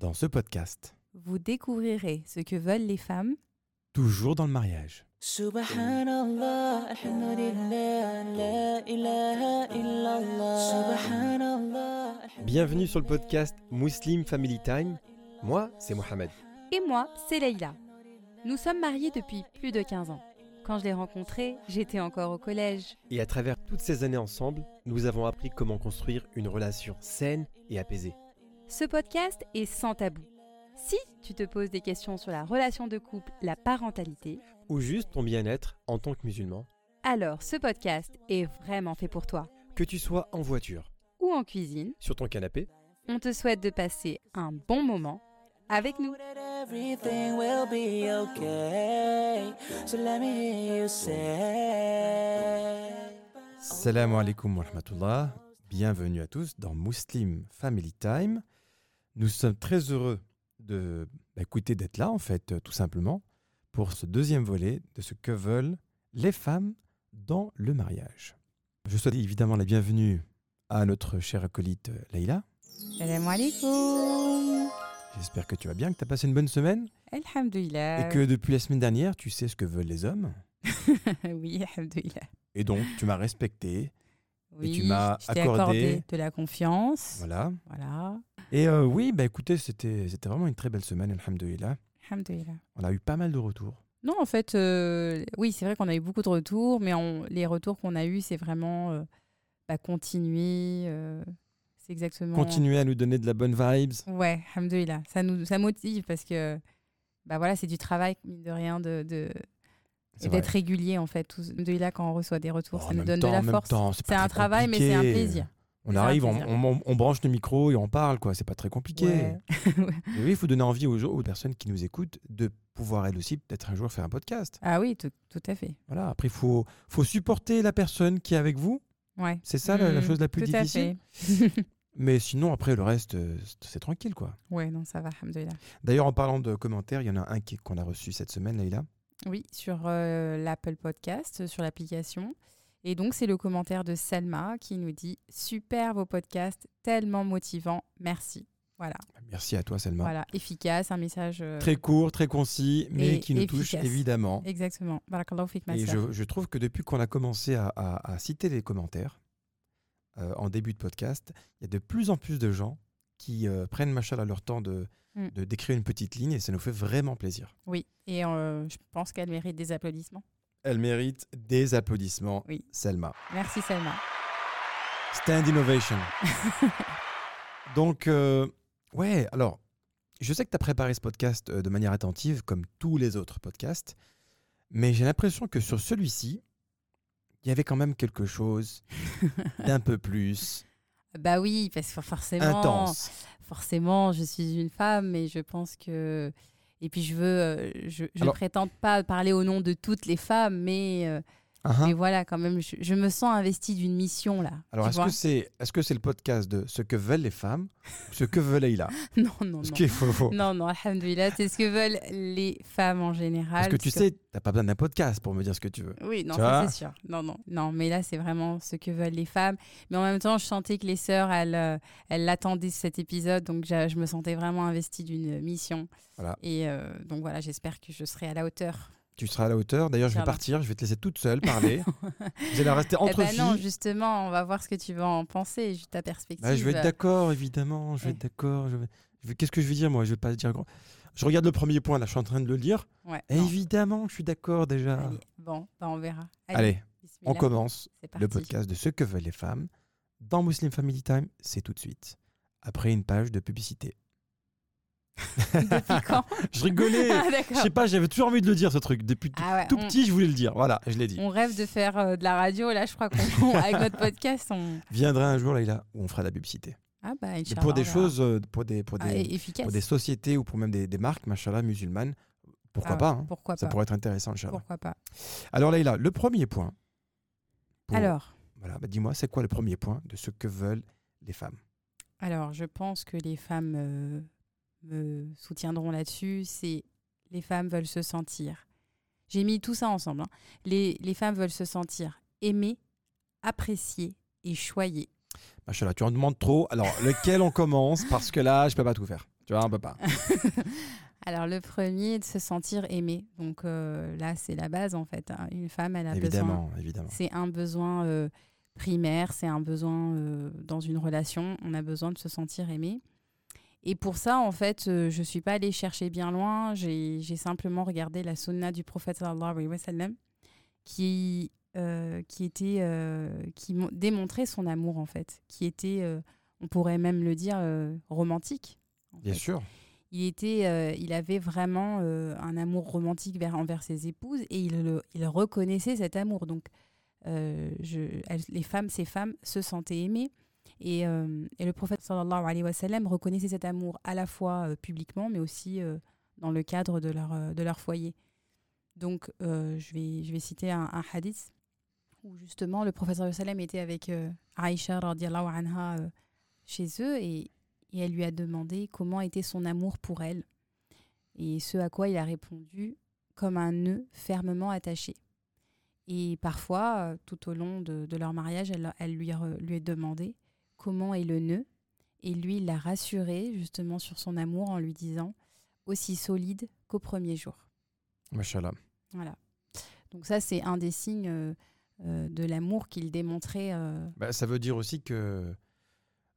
Dans ce podcast, Vous découvrirez ce que veulent les femmes, toujours dans le mariage. Subhanallah, alhamdulillah, la ilaha illallah. Subhanallah. Bienvenue sur le podcast Muslim Family Time. Moi, c'est Mohamed. et moi, c'est Leïla. Nous sommes mariés depuis plus de 15 ans. Quand je l'ai rencontré, j'étais encore au collège. Et à travers toutes ces années ensemble, nous avons appris comment construire une relation saine et apaisée. Ce podcast est sans tabou. Si tu te poses des questions sur la relation de couple, la parentalité, Ou juste ton bien-être en tant que musulman. alors ce podcast est vraiment fait pour toi. Que tu sois en voiture, Ou en cuisine, sur ton canapé, on te souhaite de passer un bon moment avec nous. Salam alaikum wa rahmatullah. Bienvenue à tous dans Muslim Family Time. Nous sommes très heureux de bah, d'être là, en fait, euh, tout simplement, pour ce deuxième volet de ce que veulent les femmes dans le mariage. Je souhaite évidemment la bienvenue à notre chère acolyte euh, Leïla. Salam alaikum. J'espère que tu vas bien, que tu as passé une bonne semaine Alhamdulillah. et que depuis la semaine dernière, tu sais ce que veulent les hommes. oui, alhamdulillah. Et donc, tu m'as respecté. Oui, tu m'as accordé- de la confiance. Voilà. Voilà. Et euh, oui, bah écoutez, c'était c'était vraiment une très belle semaine, alhamdoulilah. Alhamdulillah. On a eu pas mal de retours. Non, en fait, euh, oui, c'est vrai qu'on a eu beaucoup de retours, mais on- les retours qu'on a eus, c'est vraiment euh, bah, continuer. c'est exactement. Continuez à nous donner de la bonne vibes. Ouais, alhamdoulilah. Ça nous ça motive parce que bah voilà, c'est du travail, mine de rien, de, et d'être régulier, en fait. Tout, alhamdoulilah, quand on reçoit des retours, en ça nous donne temps- de la force. c'est un travail, mais c'est un plaisir. On arrive, on, on- on branche le micro et on parle, quoi. C'est pas très compliqué. Ouais. Oui, il faut donner envie aux, gens- aux personnes qui nous écoutent de pouvoir elles aussi peut-être un jour faire un podcast. Ah oui, tout, tout à fait. Voilà. Après, il faut, faut supporter la personne qui est avec vous. Ouais. C'est ça la, la Mm, chose la plus tout à difficile. fait. Mais sinon, après, le reste, euh, c'est- tranquille, quoi. Ouais, non, ça va. D'ailleurs, en parlant de commentaires, il y en a un qui- qu'on a reçu cette semaine, Leïla. Oui, sur euh, l'Apple Podcast, sur l'application. Et donc, c'est le commentaire de Selma qui nous dit Super vos podcasts, tellement motivants, merci. Voilà, Merci à toi, Selma. voilà, efficace, un message. euh, Très court, très concis, mais Et qui nous touche évidemment. Exactement. Et je, je trouve que depuis qu'on a commencé à, à- à citer les commentaires euh, en début de podcast, il y a de plus en plus de gens qui euh, prennent machallah leur temps de Mm. de- d'écrire une petite ligne et ça nous fait vraiment plaisir. Oui, et euh, je pense qu'elle mérite des applaudissements. Elle mérite des applaudissements, Oui. Selma. Merci, Selma. Stand Innovation. Donc, euh, ouais, alors, je sais que tu as préparé ce podcast euh, de manière attentive, comme tous les autres podcasts, mais j'ai l'impression que sur celui-ci, il y avait quand même quelque chose d'un peu plus Bah oui, parce que forcément. intense. Forcément, je suis une femme et je pense que. Et puis, je veux. euh, Je ne prétends pas parler au nom de toutes les femmes, mais, ah. mais voilà, quand même, je, je me sens investie d'une mission là. Alors, est-ce que c'est est -ce c'est le podcast de ce que veulent les femmes ou ce que veut Leïla? Non, non, Parce non. qu'il faut. Non, non, alhamdoulilah, c'est ce que veulent les femmes en général. Parce que tu Ce sais, t'as pas besoin d'un podcast pour me dire ce que tu veux. Oui, non, ça c'est sûr. Non, non, non, mais là c'est vraiment ce que veulent les femmes. Mais en même temps, je sentais que les sœurs, elles, euh, elles l'attendaient cet épisode, donc je me sentais vraiment investie d'une mission. Voilà. Et euh, donc voilà, j'espère que je serai à la hauteur. Tu seras à la hauteur. D'ailleurs, je vais partir. Je vais te laisser toute seule parler. Vous allez rester entre eh ben filles. non, justement, on va voir ce que tu vas en penser, ta perspective. Bah, je vais être d'accord, évidemment. Je vais Ouais. être d'accord. Je vais... je vais- Qu'est-ce que je vais dire, moi? Je vais pas dire grand. Je regarde le premier point, là, je suis en train de le lire. Ouais, évidemment, je suis d'accord déjà. Allez, bon, bah, on verra. Allez, on commence le podcast de ce que veulent les femmes dans Muslim Family Time. C'est tout de suite. Après une page de publicité. Depuis quand Je rigolais. Ah, Je sais pas, j'avais toujours envie de le dire, ce truc. Depuis tout, Ah ouais, tout on- petit, je voulais le dire. Voilà, je l'ai dit. On rêve de faire euh, de la radio. Là, je crois qu'on, avec notre podcast, on. Viendra un jour, là, où on fera de la publicité. Ah bah, pour des choses, euh, pour des, pour Ah, des, pour des sociétés ou pour même des, des marques, machallah, musulmanes, pourquoi Ah, pas hein. Pourquoi Ça pas pourrait être intéressant, Inch'Allah. Pourquoi pas Alors Leïla, le premier point. pour- Alors, Voilà, bah dis-moi, c'est quoi le premier point de ce que veulent les femmes? Alors, je pense que les femmes euh, me soutiendront là-dessus. C'est les femmes veulent se sentir. J'ai mis tout ça ensemble. hein. Les, les femmes veulent se sentir aimées, appréciées et choyées. Machallah, tu en demandes trop. Alors, lequel on commence? Parce que là, je peux pas tout faire. Tu vois, on peut pas. Alors, le premier, de se sentir aimé. Donc euh, là, c'est la base, en fait. hein. Une femme, elle a besoin. évidemment, évidemment. C'est un besoin euh, primaire, c'est un besoin euh, dans une relation. On a besoin de se sentir aimé. Et pour ça, en fait, euh, je ne suis pas allée chercher bien loin. J'ai simplement regardé la sunna du prophète sallallahu alayhi wa sallam, qui, euh, qui, était, euh, qui mon- démontrait son amour, en fait. Qui était, on pourrait même le dire, romantique. en Bien fait sûr. il était, il avait vraiment un amour romantique vers, envers ses épouses et il, le- il reconnaissait cet amour. Donc, je, elles- les femmes, ces femmes se sentaient aimées. Et, euh, et le prophète sallallahu alayhi wa sallam reconnaissait cet amour à la fois euh, publiquement, mais aussi euh, dans le cadre de leur, de leur foyer. Donc, je, vais, je vais citer un, hadith où justement le wa sallam était avec euh, Aïcha anha euh, chez eux et, et elle lui a demandé comment était son amour pour elle. Et ce à quoi il a répondu comme un nœud fermement attaché. Et parfois, tout au long de, leur mariage, elle, elle lui, lui a demandé comment est le nœud. Et lui, il l'a rassuré justement sur son amour en lui disant aussi solide qu'au premier jour. Machallah. Voilà. Donc ça, c'est un des signes euh, euh, de l'amour qu'il démontrait. euh, Bah, ça veut dire aussi que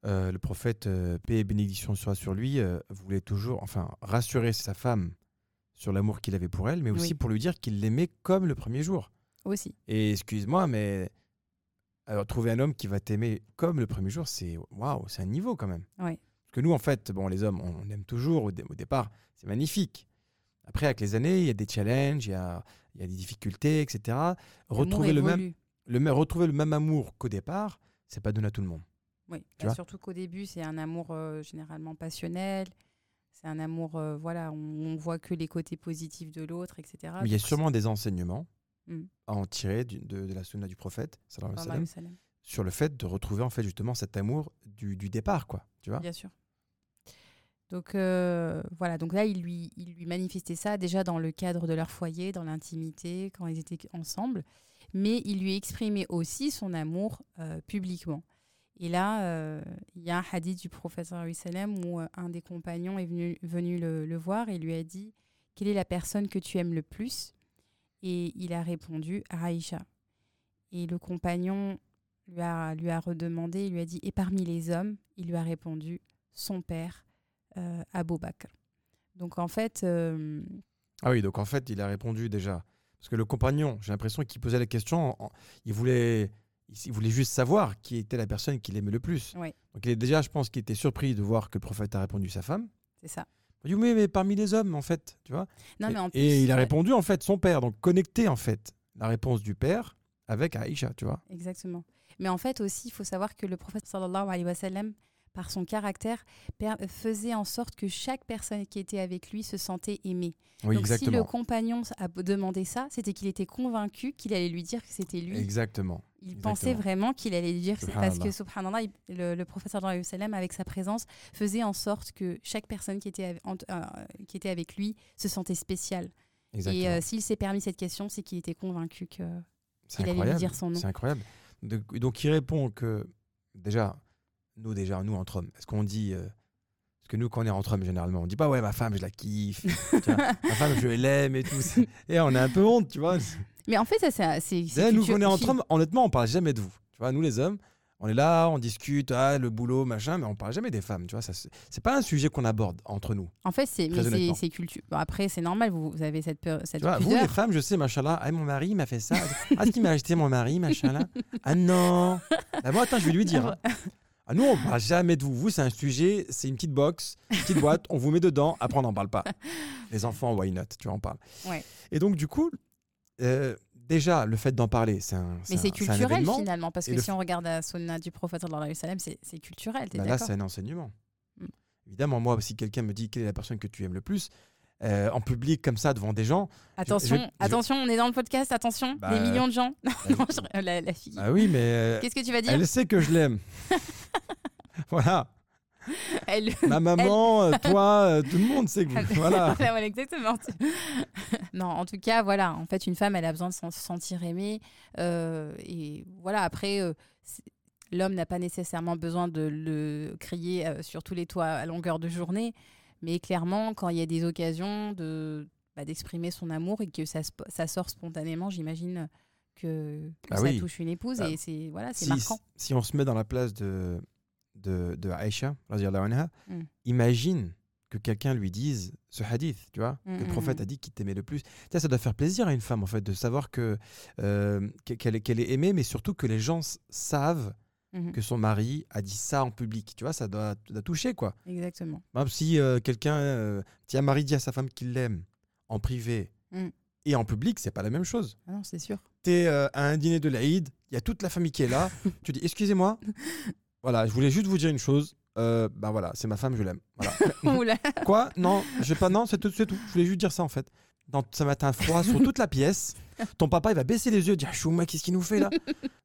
le prophète, paix et bénédiction soit sur lui, voulait toujours, enfin, rassurer sa femme sur l'amour qu'il avait pour elle, mais aussi Oui. pour lui dire qu'il l'aimait comme le premier jour. aussi. Et excuse-moi, mais alors, trouver un homme qui va t'aimer comme le premier jour, c'est waouh, c'est un niveau quand même. Ouais. Parce que nous, en fait, bon, les hommes, on aime toujours au, dé- au départ, c'est magnifique. Après, avec les années, il y a des challenges, il y a, il y a des difficultés, etc. Retrouver le, même, le même, retrouver le même amour qu'au départ, c'est pas donné à tout le monde. Oui, bah, surtout qu'au début, c'est un amour euh, généralement passionnel. C'est un amour, euh, voilà, on, on voit que les côtés positifs de l'autre, etc. Mais il y a sûrement des enseignements Mm. à en tirer du- de, de la sunna du prophète, sur le fait de retrouver en fait justement cet amour du, du départ, quoi. Tu vois Bien sûr. Donc euh, voilà, donc là, il lui, il lui manifestait ça déjà dans le cadre de leur foyer, dans l'intimité, quand ils étaient ensemble, mais il lui exprimait aussi son amour euh, publiquement. Et là, euh, il y a un hadith du prophète où un des compagnons est venu, venu le, le voir et lui a dit Quelle est la personne que tu aimes le plus? Et il a répondu Aïcha. Et le compagnon lui a, lui a redemandé, il lui a dit, et parmi les hommes, il lui a répondu, son père, euh, Abou Bakr. Donc en fait, euh, Ah oui, donc en fait, il a répondu déjà. Parce que le compagnon, j'ai l'impression qu'il posait la question, en- il, voulait, il voulait juste savoir qui était la personne qu'il aimait le plus. Oui. Donc il est déjà, je pense qu'il était surpris de voir que le prophète a répondu sa femme. c'est ça. Oui, mais parmi les hommes, en fait, tu vois. Non, et, mais en plus, et il a ouais, répondu, en fait, son père. Donc connecté, en fait, la réponse du père avec Aïcha, tu vois. Exactement. Mais en fait aussi, il faut savoir que le prophète sallallahu alayhi wa sallam, par son caractère, faisait en sorte que chaque personne qui était avec lui se sentait aimée. Oui, Donc si le compagnon a demandé ça, c'était qu'il était convaincu qu'il allait lui dire que c'était lui. Exactement. Il Exactement. pensait vraiment qu'il allait lui dire parce que Subhanallah. il- le, le alayhi wa sallam, avec sa présence, faisait en sorte que chaque personne qui était, en- euh, qui était avec lui se sentait spéciale. Exactement. Et euh, s'il s'est permis cette question, c'est qu'il était convaincu que. C'est il allait lui dire son nom. C'est incroyable. Donc, il répond que déjà, nous déjà, nous entre hommes, est-ce qu'on dit euh, parce que nous quand on est entre hommes généralement, on dit pas ouais ma femme je la kiffe, tu vois, ma femme je l'aime et tout. Et on a un peu honte, tu vois. Mais en fait, ça, c'est. nous culture- qu'on est entre hommes, honnêtement, on parle jamais de vous. Tu vois, nous les hommes, on est là, on discute, ah, le boulot, machin, mais on parle jamais des femmes. Tu vois, c'est pas un sujet qu'on aborde entre nous. En fait, c'est. Culture. Bon, après, c'est normal, vous, vous avez cette, peur, cette Tu vois, vous les femmes, je sais, machallah, ah, mon mari m'a fait ça. Ah, ce qu'il m'a acheté mon mari, machallah? Ah non. Ah, bon, attends, je vais lui dire. hein. Ah, nous, on parle jamais de vous. Vous, c'est un sujet, c'est une petite box, une petite boîte, on vous met dedans, après, on n'en parle pas. Les enfants, why not Tu vois, on parle. Ouais. Et donc, du coup, euh, déjà, le fait d'en parler, c'est un. Mais c'est culturel finalement, parce que si on regarde la sunna du prophète c'est c'est culturel, Bah, là, c'est un enseignement. Mm. Évidemment, moi, si quelqu'un me dit quelle est la personne que tu aimes le plus, euh, en public, comme ça, devant des gens, Attention, je- je- attention, on est dans le podcast, attention, Bah, des millions de gens. bah, Non, je- la, la fille. ah oui, mais. euh, Qu'est-ce que tu vas dire Elle sait que je l'aime. voilà. Elle- Ma maman, euh, toi, tout le monde sait que. Elle- Voilà. Voilà, exactement. non, en tout cas, voilà. En fait, une femme, elle a besoin de se sentir aimée. et voilà, après, l'homme n'a pas nécessairement besoin de le crier sur tous les toits à longueur de journée. Mais clairement, quand il y a des occasions de bah, d'exprimer son amour et que ça, sort spontanément, j'imagine que, que Ah ça oui. touche une épouse Ah. et c'est voilà, c'est si, marquant. si on se met dans la place de, de, de Aïcha, Mm. imagine que quelqu'un lui dise ce hadith, tu vois, Mm, que le mm, prophète mm. a dit qu'il t'aimait le plus. Ça, ça doit faire plaisir à une femme, en fait, de savoir que euh, que- qu'elle est, aimée, mais surtout que les gens savent Mhm. que son mari a dit ça en public. Tu vois, ça doit, doit toucher, quoi. Exactement. Exemple, si euh, quelqu'un, euh, si un mari dit à sa femme qu'il l'aime en privé Mm. et en public, c'est pas la même chose. Ah non, c'est sûr. T'es euh, à un dîner de l'Aïd, il y a toute la famille qui est là. tu dis, excusez-moi, voilà, je voulais juste vous dire une chose. Ben voilà, c'est ma femme, je l'aime. Voilà. Quoi? Non, je pas non, c'est tout, c'est tout. Je voulais juste dire ça en fait. Dans, ça va être un froid sur toute la pièce. Ton papa, il va baisser les yeux, dire Chouma, qu'est-ce qu'il nous fait là?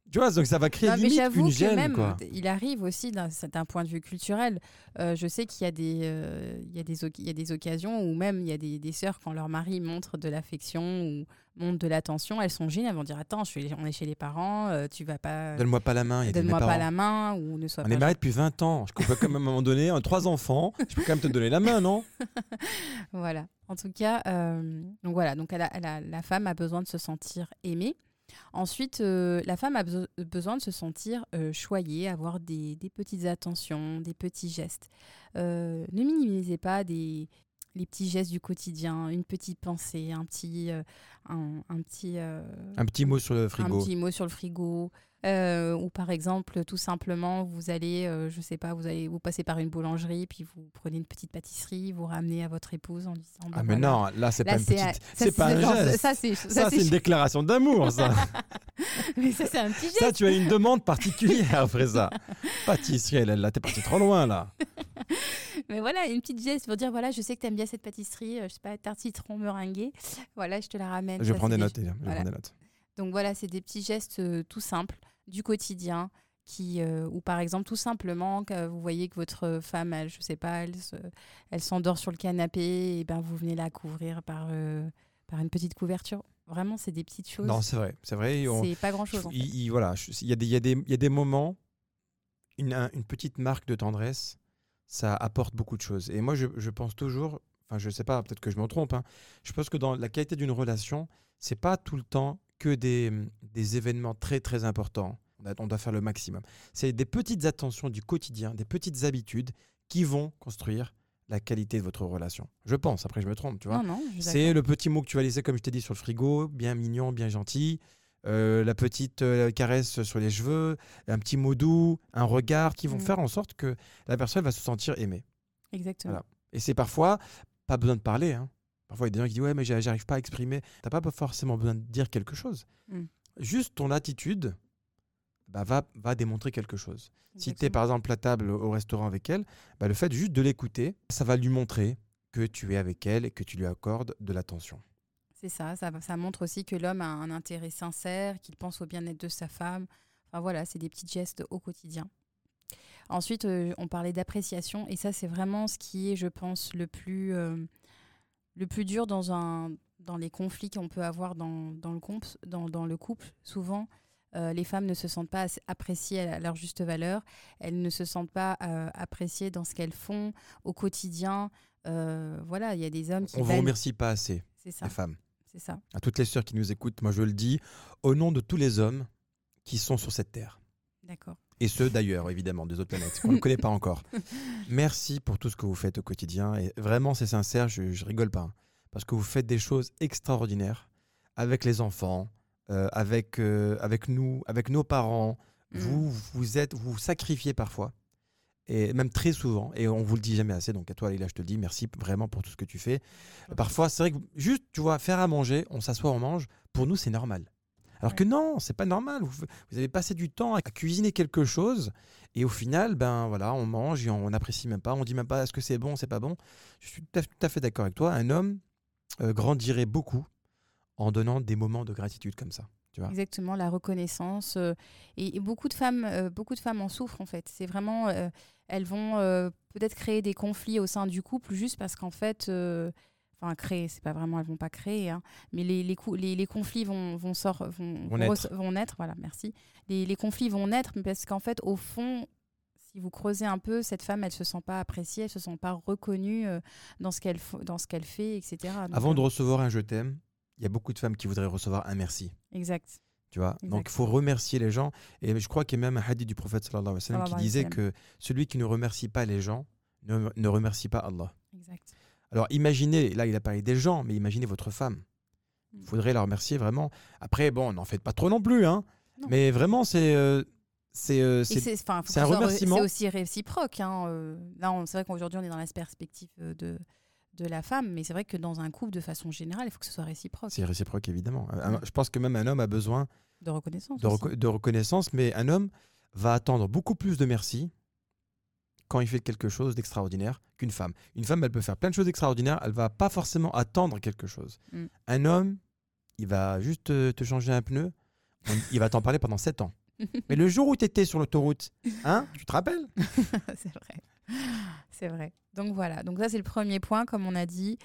Tu vois, donc ça va créer Non, limite une gêne. même, quoi. il arrive aussi d'un d'un point de vue culturel. Euh, je sais qu'il y a des, euh, il y a des, oc- il y a des occasions où même il y a des, des sœurs quand leur mari montre de l'affection ou montre de l'attention, elles sont gênées, elles vont dire attends, je suis, on est chez les parents, euh, tu vas pas, Donne-moi pas la main. donne-moi pas la main ou ne sois On pas. est mariés depuis 20 ans. Je peux quand même à un moment donné, trois enfants, je peux quand même te donner la main, non? Voilà. En tout cas, euh, donc voilà. Donc elle a- elle a- la femme a besoin de se sentir aimée. Ensuite, euh, la femme a beso- besoin de se sentir euh, choyée, avoir des, des petites attentions, des petits gestes. Ne minimisez pas des, les petits gestes du quotidien, une petite pensée, un petit, un, un petit, Un petit mot sur le frigo. un petit mot sur le frigo. Euh, ou par exemple, tout simplement, vous allez, euh, je sais pas, vous allez vous passez par une boulangerie, puis vous prenez une petite pâtisserie, vous ramenez à votre épouse en disant. bah Ah, mais voilà. non, là, c'est pas une petite. C'est pas un geste. Ça, c'est une déclaration d'amour, ça. mais ça, c'est un petit geste. ça, tu as une demande particulière après ça. Pâtisserie, là, là t'es parti trop loin, là. Mais voilà, une petite geste pour dire voilà, je sais que tu aimes bien cette pâtisserie, euh, je sais pas, tarte citron meringuée. Voilà, je te la ramène. Je Ça, prends des notes, je voilà. prends des notes. Donc voilà, c'est des petits gestes euh, tout simples du quotidien. Qui, euh, ou par exemple tout simplement que vous voyez que votre femme elle je sais pas elle se- elle s'endort sur le canapé et ben vous venez la couvrir par euh, par une petite couverture vraiment c'est des petites choses Non, c'est vrai, c'est vrai. c'est pas grand chose il, il- voilà, il y, a des- il y, a des- il y a des moments, une, un- une petite marque de tendresse, ça apporte beaucoup de choses. Et moi, je, je pense toujours, enfin, je sais pas, peut-être que je me trompe, hein, je pense que dans la qualité d'une relation, c'est pas tout le temps que des, des événements très très importants. On, a- on doit faire le maximum. C'est des petites attentions du quotidien, des petites habitudes qui vont construire la qualité de votre relation. Je pense, après je me trompe, tu vois. C'est le petit mot que tu vas laisser, comme je t'ai dit, sur le frigo, bien mignon, bien gentil. Euh, la petite euh, caresse sur les cheveux, un petit mot doux, un regard qui vont Mm. faire en sorte que la personne va se sentir aimée. exactement Voilà. Et c'est parfois pas besoin de parler. hein. Parfois, il y a des gens qui disent Ouais, mais j'a- j'arrive pas à exprimer. T'as pas forcément besoin de dire quelque chose. Mm. Juste ton attitude bah, va, va démontrer quelque chose. Si tu es par exemple à table au restaurant avec elle, bah, le fait juste de l'écouter, ça va lui montrer que tu es avec elle et que tu lui accordes de l'attention. C'est ça, ça montre aussi que l'homme a un intérêt sincère, qu'il pense au bien-être de sa femme. Enfin voilà, c'est des petits gestes au quotidien. Ensuite, euh, on parlait d'appréciation, et ça, c'est vraiment ce qui est, je pense, le plus, euh, le plus dur dans, un, dans les conflits qu'on peut avoir dans, dans, le, comp- dans, dans le couple. Souvent, euh, les femmes ne se sentent pas appréciées à leur juste valeur, elles ne se sentent pas euh, appréciées dans ce qu'elles font au quotidien. Euh, voilà, il y a des hommes qui On vous valent- remercie pas assez, ça, les femmes. c'est ça. À toutes les sœurs qui nous écoutent, moi je le dis, au nom de tous les hommes qui sont sur cette terre. D'accord. Et ceux d'ailleurs, évidemment, des autres planètes, qu'on ne connaît pas encore. Merci pour tout ce que vous faites au quotidien. Et vraiment, c'est sincère, je, je rigole pas. hein. parce que vous faites des choses extraordinaires avec les enfants, euh, avec, euh, avec nous, avec nos parents. Mm. Vous, vous êtes, vous vous sacrifiez parfois. Et même très souvent, et on vous le dit jamais assez, donc à toi, Leïla, je te le dis, merci vraiment pour tout ce que tu fais. Parfois, c'est vrai que juste, tu vois, faire à manger, on s'assoit, on mange, pour nous, c'est normal. Alors que non, c'est pas normal. Vous, vous avez passé du temps à cuisiner quelque chose et au final, ben voilà, on mange et on n'apprécie même pas. On dit même pas est-ce que c'est bon, c'est pas bon? Je suis tout à, tout à fait d'accord avec toi. Un homme euh, grandirait beaucoup en donnant des moments de gratitude comme ça. Tu vois? Exactement, la reconnaissance. euh, et, et beaucoup de femmes, euh, beaucoup de femmes en souffrent en fait. C'est vraiment, elles vont peut-être créer des conflits au sein du couple juste parce qu'en fait, enfin créer, c'est pas vraiment, elles vont pas créer, hein, mais les, les, les, les conflits vont vont, sort- vont, naître. res- vont naître. Voilà, merci. Les, les conflits vont naître parce qu'en fait, au fond, si vous creusez un peu, cette femme, elle se sent pas appréciée, elle se sent pas reconnue euh, dans ce qu'elle qu'elle fait, etc. Donc, Avant de euh, recevoir un je t'aime, il y a beaucoup de femmes qui voudraient recevoir un merci. exact. Tu vois? Donc il faut remercier les gens. Et je crois qu'il y a même un hadith du prophète sallallahu alayhi wa sallam qui disait que celui qui ne remercie pas les gens ne, ne remercie pas Allah. Exact. Alors imaginez, là il a parlé des gens, mais imaginez votre femme. Il Mm. faudrait la remercier vraiment. Après, bon, n'en faites pas trop non plus, hein. Non. Mais vraiment, c'est. euh, c'est, euh, un remerciement. C'est aussi réciproque. hein, euh, Là, c'est vrai qu'aujourd'hui, on est dans la perspective de, de la femme, mais c'est vrai que dans un couple, de façon générale, il faut que ce soit réciproque. c'est réciproque, évidemment. Je pense que même un homme a besoin De reconnaissance. de, aussi. reco- de reconnaissance, mais un homme va attendre beaucoup plus de merci quand il fait quelque chose d'extraordinaire qu'une femme. Une femme, elle peut faire plein de choses extraordinaires, elle va pas forcément attendre quelque chose. Mm. Un homme, il va juste euh, te changer un pneu, il va t'en parler pendant 7 ans. Mais le jour où tu étais sur l'autoroute, hein, tu te rappelles? C'est vrai. C'est vrai. Donc voilà. Donc ça, c'est le premier point. Comme on a dit,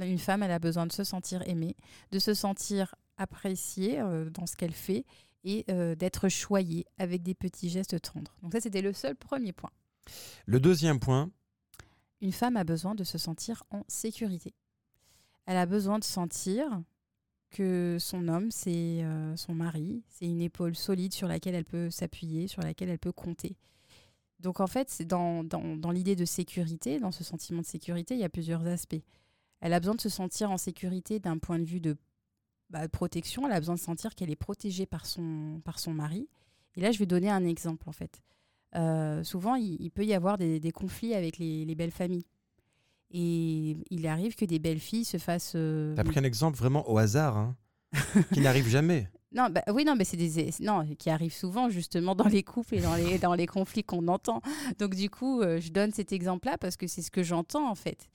une femme, elle a besoin de se sentir aimée, de se sentir appréciée euh, dans ce qu'elle fait et euh, d'être choyée avec des petits gestes tendres. Donc ça, c'était le seul premier point. Le deuxième point, Une femme a besoin de se sentir en sécurité. Elle a besoin de sentir que son homme, c'est euh, son mari, c'est une épaule solide sur laquelle elle peut s'appuyer, sur laquelle elle peut compter. Donc en fait, c'est dans, dans, dans l'idée de sécurité, dans ce sentiment de sécurité, il y a plusieurs aspects. Elle a besoin de se sentir en sécurité d'un point de vue de bah, protection, elle a besoin de sentir qu'elle est protégée par son, par son mari. Et là, je vais donner un exemple en fait. Euh, souvent, il, il peut y avoir des, des conflits avec les, les belles familles. Et il arrive que des belles filles se fassent. euh, tu as pris un exemple vraiment au hasard, hein, qui n'arrive jamais. non, bah, oui, non, mais c'est des non qui arrivent souvent justement dans les couples et dans les dans les conflits qu'on entend. Donc du coup, euh, je donne cet exemple-là parce que c'est ce que j'entends en fait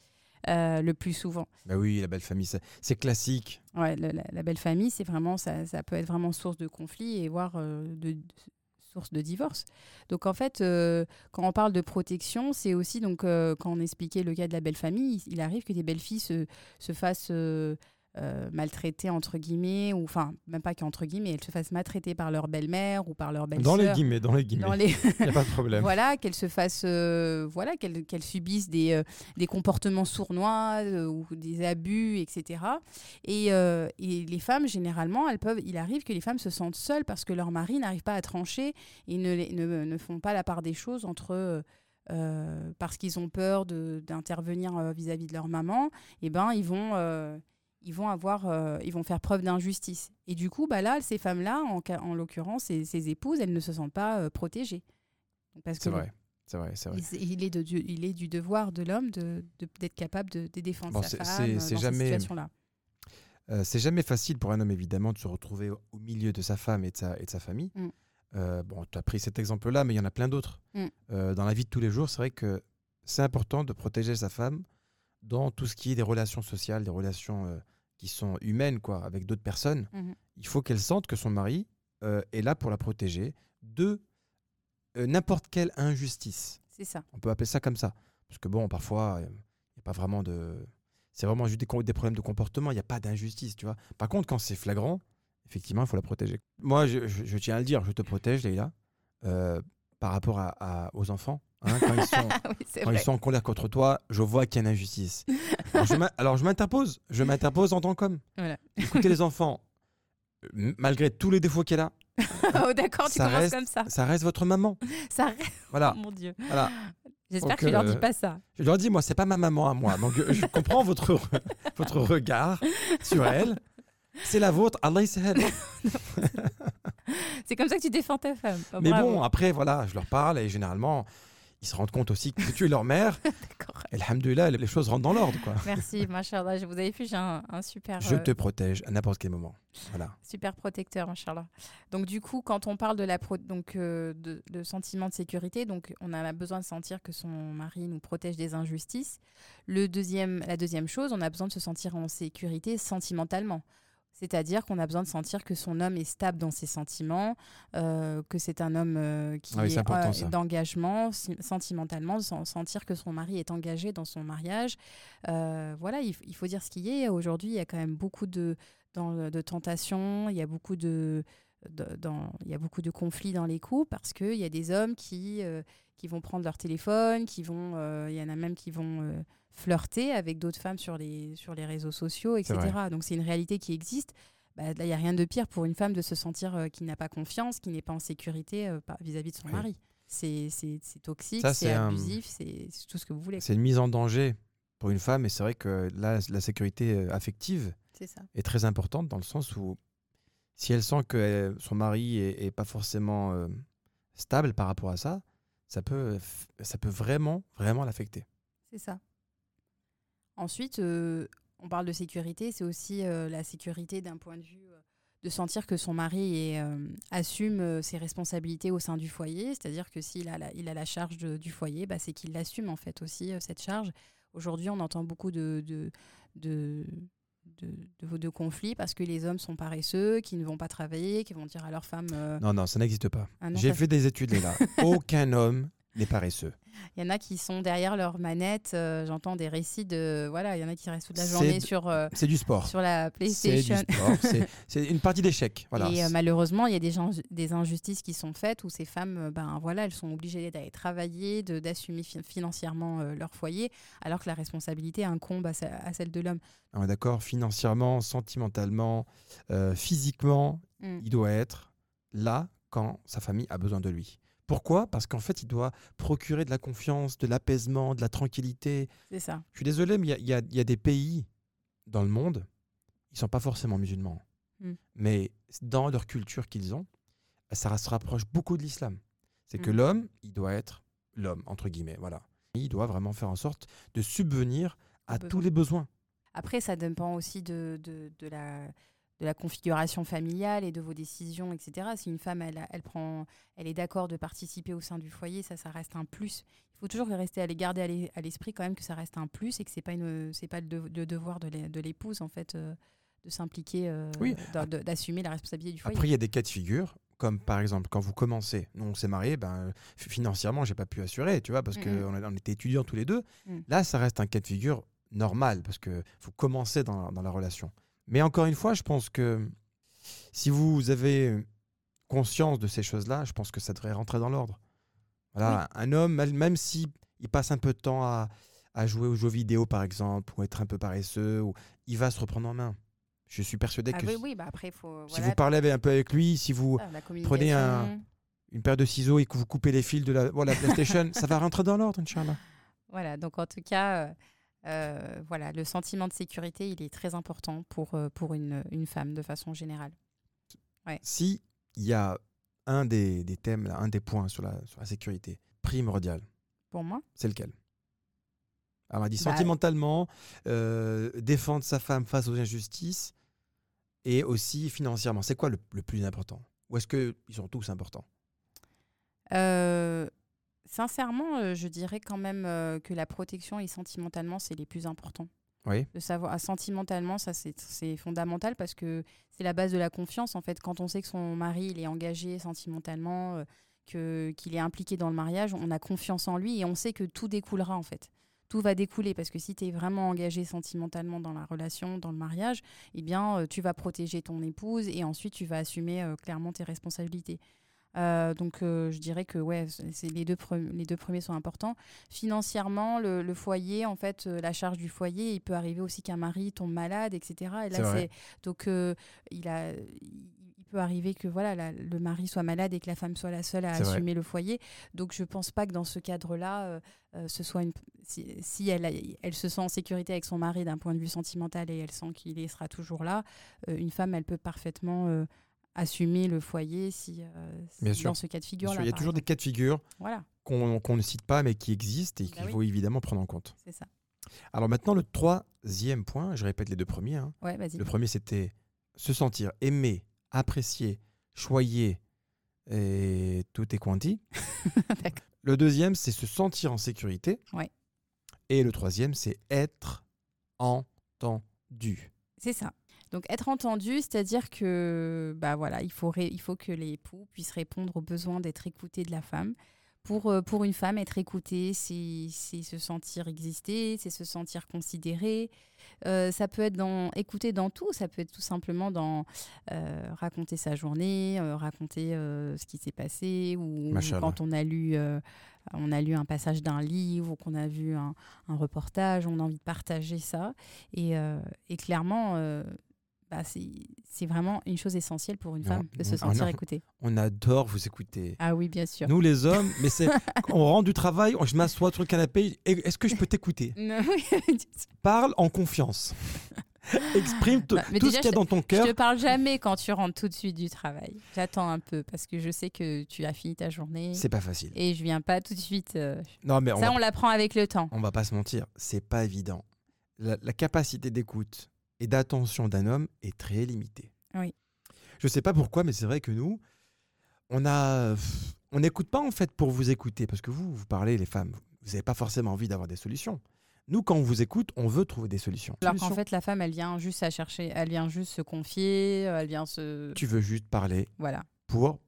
euh, le plus souvent. Bah oui, la belle famille, c'est classique. Ouais, le- la, la belle famille, c'est vraiment ça, ça peut être vraiment source de conflit et voire de, de- de divorce. Donc en fait, euh, quand on parle de protection, c'est aussi donc euh, quand on expliquait le cas de la belle famille, il, arrive que des belles filles se, se fassent euh, maltraiter entre guillemets ou enfin même pas qu'entre guillemets, elles se fassent maltraiter par leur belle-mère ou par leur belle-sœur. Dans les guillemets, dans les guillemets. Dans les- Il n'y a pas de problème. voilà, qu'elles se fassent, euh, voilà, qu'elles subissent des, euh, des comportements sournois euh, ou des abus, etc. Et, et les femmes, généralement, elles peuvent, il arrive que les femmes se sentent seules parce que leur mari n'arrive pas à trancher et ne, ne, ne font pas la part des choses entre parce qu'ils ont peur de- d'intervenir vis-à-vis de leur maman, et ben ils vont, ils vont avoir, euh, ils vont faire preuve d'injustice. Et du coup, bah là, ces femmes-là, en, en l'occurrence, ces, ces épouses, elles ne se sentent pas euh, protégées. Parce que C'est vrai. C'est vrai, c'est vrai. il, est de, du- il est du devoir de l'homme de- de- d'être capable de, défendre Bon, sa c'est- femme c'est- dans jamais- ces situations-là. Euh, c'est jamais facile pour un homme, évidemment, de se retrouver au, au milieu de sa femme et de sa, et de sa famille. Mm. Euh, bon, tu as pris cet exemple-là, mais il y en a plein d'autres. Mm. Euh, dans la vie de tous les jours, c'est vrai que c'est important de protéger sa femme dans tout ce qui est des relations sociales, des relations euh, qui sont humaines, quoi, avec d'autres personnes. Mhm. Il faut qu'elle sente que son mari euh, est là pour la protéger de euh, n'importe quelle injustice. C'est ça. On peut appeler ça comme ça. Parce que bon, parfois, il n'y a pas vraiment de. C'est vraiment juste des, problèmes de comportement, il n'y a pas d'injustice, tu vois. Par contre, quand c'est flagrant, effectivement, il faut la protéger. Moi, je, je- je tiens à le dire, je te protège, Leïla, par rapport à, à- aux enfants. Hein, quand ils sont, oui, c'est quand vrai. ils sont en colère contre toi, je vois qu'il y a une injustice. Alors, je m'interpose, je m'interpose en tant qu'homme. Voilà. Écoutez, les enfants, malgré tous les défauts qu'elle a, oh, d'accord, tu Ça commences reste- comme ça. ça reste votre maman. Ça reste- Voilà, Oh, mon Dieu. voilà. J'espère que tu leur dis euh, pas ça. Je leur dis, moi, c'est pas ma maman à moi. Donc, euh, je comprends votre, re- votre regard sur elle. C'est la vôtre. Allah. C'est comme ça que tu défends ta femme. Oh, Mais bravo. bon, après, voilà, je leur parle et généralement, ils se rendent compte aussi que tu es leur mère. D'accord. Et alhamdoulilah, les choses rentrent dans l'ordre. quoi. Merci, machallah. Je vous avez vu, j'ai un, un super, Je euh, te protège à n'importe quel moment. Voilà. super protecteur, machallah. Donc du coup, quand on parle de la pro- donc euh, de, de sentiment de sécurité, donc on a besoin de sentir que son mari nous protège des injustices. Le deuxième, la deuxième chose, on a besoin de se sentir en sécurité sentimentalement. C'est-à-dire qu'on a besoin de sentir que son homme est stable dans ses sentiments, euh, que c'est un homme euh, qui Ah oui, est euh, d'engagement si- sentimentalement, sen- sentir que son mari est engagé dans son mariage. Euh, voilà, il, il faut dire ce qui est. Aujourd'hui, il y a quand même beaucoup de, dans de tentations, il y a beaucoup de, de- dans, il y a beaucoup de conflits dans les couples parce qu'il y a des hommes qui, euh, qui vont prendre leur téléphone, qui vont, euh, il y en a même qui vont euh, flirter avec d'autres femmes sur les, sur les réseaux sociaux, etc. Donc c'est une réalité qui existe. Bah, là, il n'y a rien de pire pour une femme de se sentir euh, qu'il n'a pas confiance, qu'il n'est pas en sécurité euh, vis-à-vis de son Oui. mari. C'est toxique, c'est un- abusif, c'est tout ce que vous voulez. C'est une mise en danger pour une femme et c'est vrai que là, la sécurité euh, affective ça. est très importante dans le sens où si elle sent que son mari est, est pas forcément euh, stable par rapport à ça, ça peut, ça peut vraiment, vraiment l'affecter. C'est ça. Ensuite, euh, on parle de sécurité, c'est aussi euh, la sécurité d'un point de vue euh, de sentir que son mari est, euh, assume ses responsabilités au sein du foyer, c'est-à-dire que s'il a la, il a la charge de- du foyer, bah, c'est qu'il l'assume en fait aussi euh, cette charge. Aujourd'hui, on entend beaucoup de, de, de, de, de- de conflits parce que les hommes sont paresseux, qui ne vont pas travailler, qui vont dire à leur femme euh, Non, non, ça n'existe pas. Ah J'ai fait des études là. Aucun homme n'est paresseux. Il y en a qui sont derrière leur manette. euh, J'entends des récits de. Voilà, il y en a qui restent toute la journée sur, euh, C'est du sport. sur la PlayStation. C'est- une partie d'échec. Voilà. Et euh, malheureusement, il y a des, gens, des injustices qui sont faites où ces femmes, ben, voilà, elles sont obligées d'aller travailler, de- d'assumer fi- financièrement leur foyer, alors que la responsabilité incombe à, ce- à celle de l'homme. On est d'accord, financièrement, sentimentalement, physiquement, Mm. il doit être là quand sa famille a besoin de lui. Pourquoi? Parce qu'en fait, il doit procurer de la confiance, de l'apaisement, de la tranquillité. C'est ça. Je suis désolé, mais il y a- y, y des pays dans le monde, ils sont pas forcément musulmans, Mm. mais dans leur culture qu'ils ont, ça se rapproche beaucoup de l'islam. C'est que Mm. l'homme, il doit être l'homme, entre guillemets. Voilà. Il doit vraiment faire en sorte de subvenir à tous les besoins. Après, ça dépend aussi de, de, de la, de la configuration familiale et de vos décisions, etc. Si une femme, elle, elle, prend, elle est d'accord de participer au sein du foyer, ça, ça reste un plus. Il faut toujours rester à les garder à l'es- à l'esprit quand même que ça reste un plus et que c'est pas une, c'est pas le, de- le devoir de l'é- de l'épouse en fait euh, de s'impliquer, euh, Oui. d'assumer la responsabilité du foyer. Après, il y a des cas de figure, comme par exemple quand vous commencez, nous on s'est mariés, ben, financièrement, j'ai pas pu assurer, tu vois, parce Mhm. qu'on on était étudiants tous les deux. Mhm. Là, ça reste un cas de figure normal, parce que faut commencer dans, dans la relation. Mais encore une fois, je pense que si vous avez conscience de ces choses-là, je pense que ça devrait rentrer dans l'ordre. Voilà, un homme, même- si il passe un peu de temps à, à jouer aux jeux vidéo, par exemple, ou être un peu paresseux, ou, il va se reprendre en main. Je suis persuadé Ah que oui, si- oui, bah après, faut. si voilà, vous parlez avec- un peu avec lui, si vous, la prenez un- une paire de ciseaux et que vous coupez les fils de la, PlayStation, ça va rentrer dans l'ordre, Inch'Allah. Voilà, donc en tout cas, euh, euh, voilà, le sentiment de sécurité, il est très important pour, euh, pour une, une femme de façon générale. Si il y a un des, des thèmes, un des points sur la, sur la sécurité primordial, Pour moi, c'est lequel? Alors, a dit Bah, sentimentalement, euh, défendre sa femme face aux injustices et aussi financièrement. C'est quoi le, le plus important? Ou est-ce qu'ils sont tous importants? Euh, sincèrement, euh, je dirais quand même euh, que la protection et sentimentalement, c'est les plus importants. Oui. De savoir, ah, sentimentalement, ça c'est fondamental parce que c'est la base de la confiance. En fait, quand on sait que son mari il est engagé sentimentalement, euh, que qu'il est impliqué dans le mariage, on a confiance en lui et on sait que tout découlera en fait. Tout va découler parce que si tu es vraiment engagé sentimentalement dans la relation, dans le mariage, eh bien, tu vas protéger ton épouse et ensuite tu vas assumer euh, clairement tes responsabilités. Euh, donc, euh, je dirais que ouais, les, deux les deux premiers sont importants. Financièrement, le, le foyer, en fait, euh, la charge du foyer, il peut arriver aussi qu'un mari tombe malade, etc. Et C'est là, vrai. c'est donc il a, il il peut arriver que voilà, la- le mari soit malade et que la femme soit la seule à vrai. assumer le foyer. Donc, je pense pas que dans ce cadre-là, ce soit une si, si elle, a- elle se sent en sécurité avec son mari d'un point de vue sentimental et elle sent qu'il sera toujours là, une femme, elle peut parfaitement assumer le foyer si, euh, si- Bien sûr. dans ce cas de figure là. Il y a toujours des cas de figure Voilà, qu'on ne cite pas, mais qui existent et Bah qu'il oui. faut évidemment prendre en compte. c'est ça. Alors maintenant, le troisième point, je répète les deux premiers. hein. Ouais. Le premier, c'était se sentir aimé, apprécié, choyé et tout est quanti. Le deuxième, c'est se sentir en sécurité. Ouais. Et le troisième, c'est être entendu. C'est ça. Donc être entendu, c'est-à-dire que bah voilà, il faut, il faut que l'époux puisse répondre aux besoins d'être écouté de la femme Pour, euh, pour une femme, être écoutée, c'est c'est se sentir exister, c'est se sentir considérée. Euh, ça peut être dans écouter dans tout, ça peut être tout simplement dans euh, raconter sa journée, euh, raconter ce qui s'est passé, ou quand on a lu, on a lu un passage d'un livre, ou qu'on a vu un, un reportage, on a envie de partager ça. Et, euh, et clairement, euh, bah, c'est vraiment une chose essentielle pour une femme de se on- sentir on a- écoutée. On adore vous écouter. Ah oui, bien sûr. Nous, les hommes, mais c'est. on rentre du travail, je m'assois sur le canapé. Est-ce que je peux t'écouter? Parle en confiance. Exprime Bah, mais tout déjà, ce qu'il y a dans ton Je cœur. te parle jamais quand tu rentres tout de suite du travail. J'attends un peu parce que je sais que tu as fini ta journée C'est pas facile. et je viens pas tout de suite. euh, Non, mais on Ça, va, on l'apprend avec le temps. on va pas se mentir, c'est pas évident. La, la capacité d'écoute et d'attention d'un homme est très limitée. Oui. Je sais pas pourquoi, mais c'est vrai que nous, on a, on n'écoute pas en fait pour vous écouter, parce que vous, vous parlez les femmes, vous n'avez pas forcément envie d'avoir des solutions. Nous, quand on vous écoute, on veut trouver des solutions. Alors qu'en Solutions. fait, la femme, elle vient juste à chercher, elle vient juste se confier, elle vient se. tu veux juste parler Voilà. pour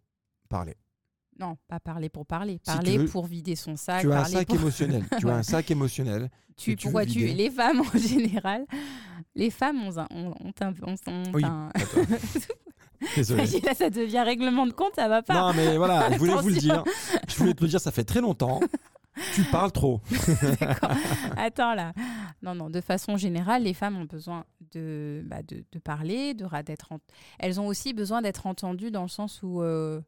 parler. Non, pas parler pour parler. Parler veux- pour vider son sac. tu as un sac pour- émotionnel. tu as un sac émotionnel. Tu, tu pourquoi les femmes en général, les femmes ont un, ont, ont un, ont- Oui. un-. Là, ça devient règlement de compte, ça va pas. Non, mais voilà, je voulais vous le dire. Je voulais te le dire, ça fait très longtemps. Tu parles trop. D'accord. Attends là. Non, non, de façon générale, les femmes ont besoin de, bah, de, de parler, de, d'être. ent- Elles ont aussi besoin d'être entendues dans le sens où, euh,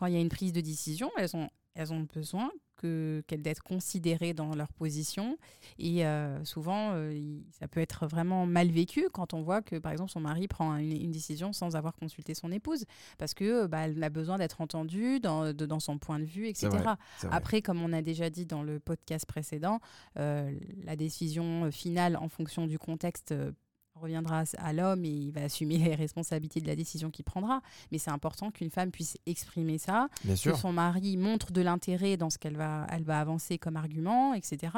quand il y a une prise de décision, elles ont, elles ont besoin que, qu'elles d'être considérées dans leur position. Et euh, souvent, euh, ça peut être vraiment mal vécu quand on voit que, par exemple, son mari prend une, une décision sans avoir consulté son épouse, parce que bah, elle a besoin d'être entendue dans, de- dans son point de vue, etc. vrai. Après, comme on a déjà dit dans le podcast précédent, euh, la décision finale en fonction du contexte euh, reviendra à l'homme et il va assumer les responsabilités de la décision qu'il prendra. Mais c'est important qu'une femme puisse exprimer ça, Bien que sûr. son mari montre de l'intérêt dans ce qu'elle va, elle va avancer comme argument, etc.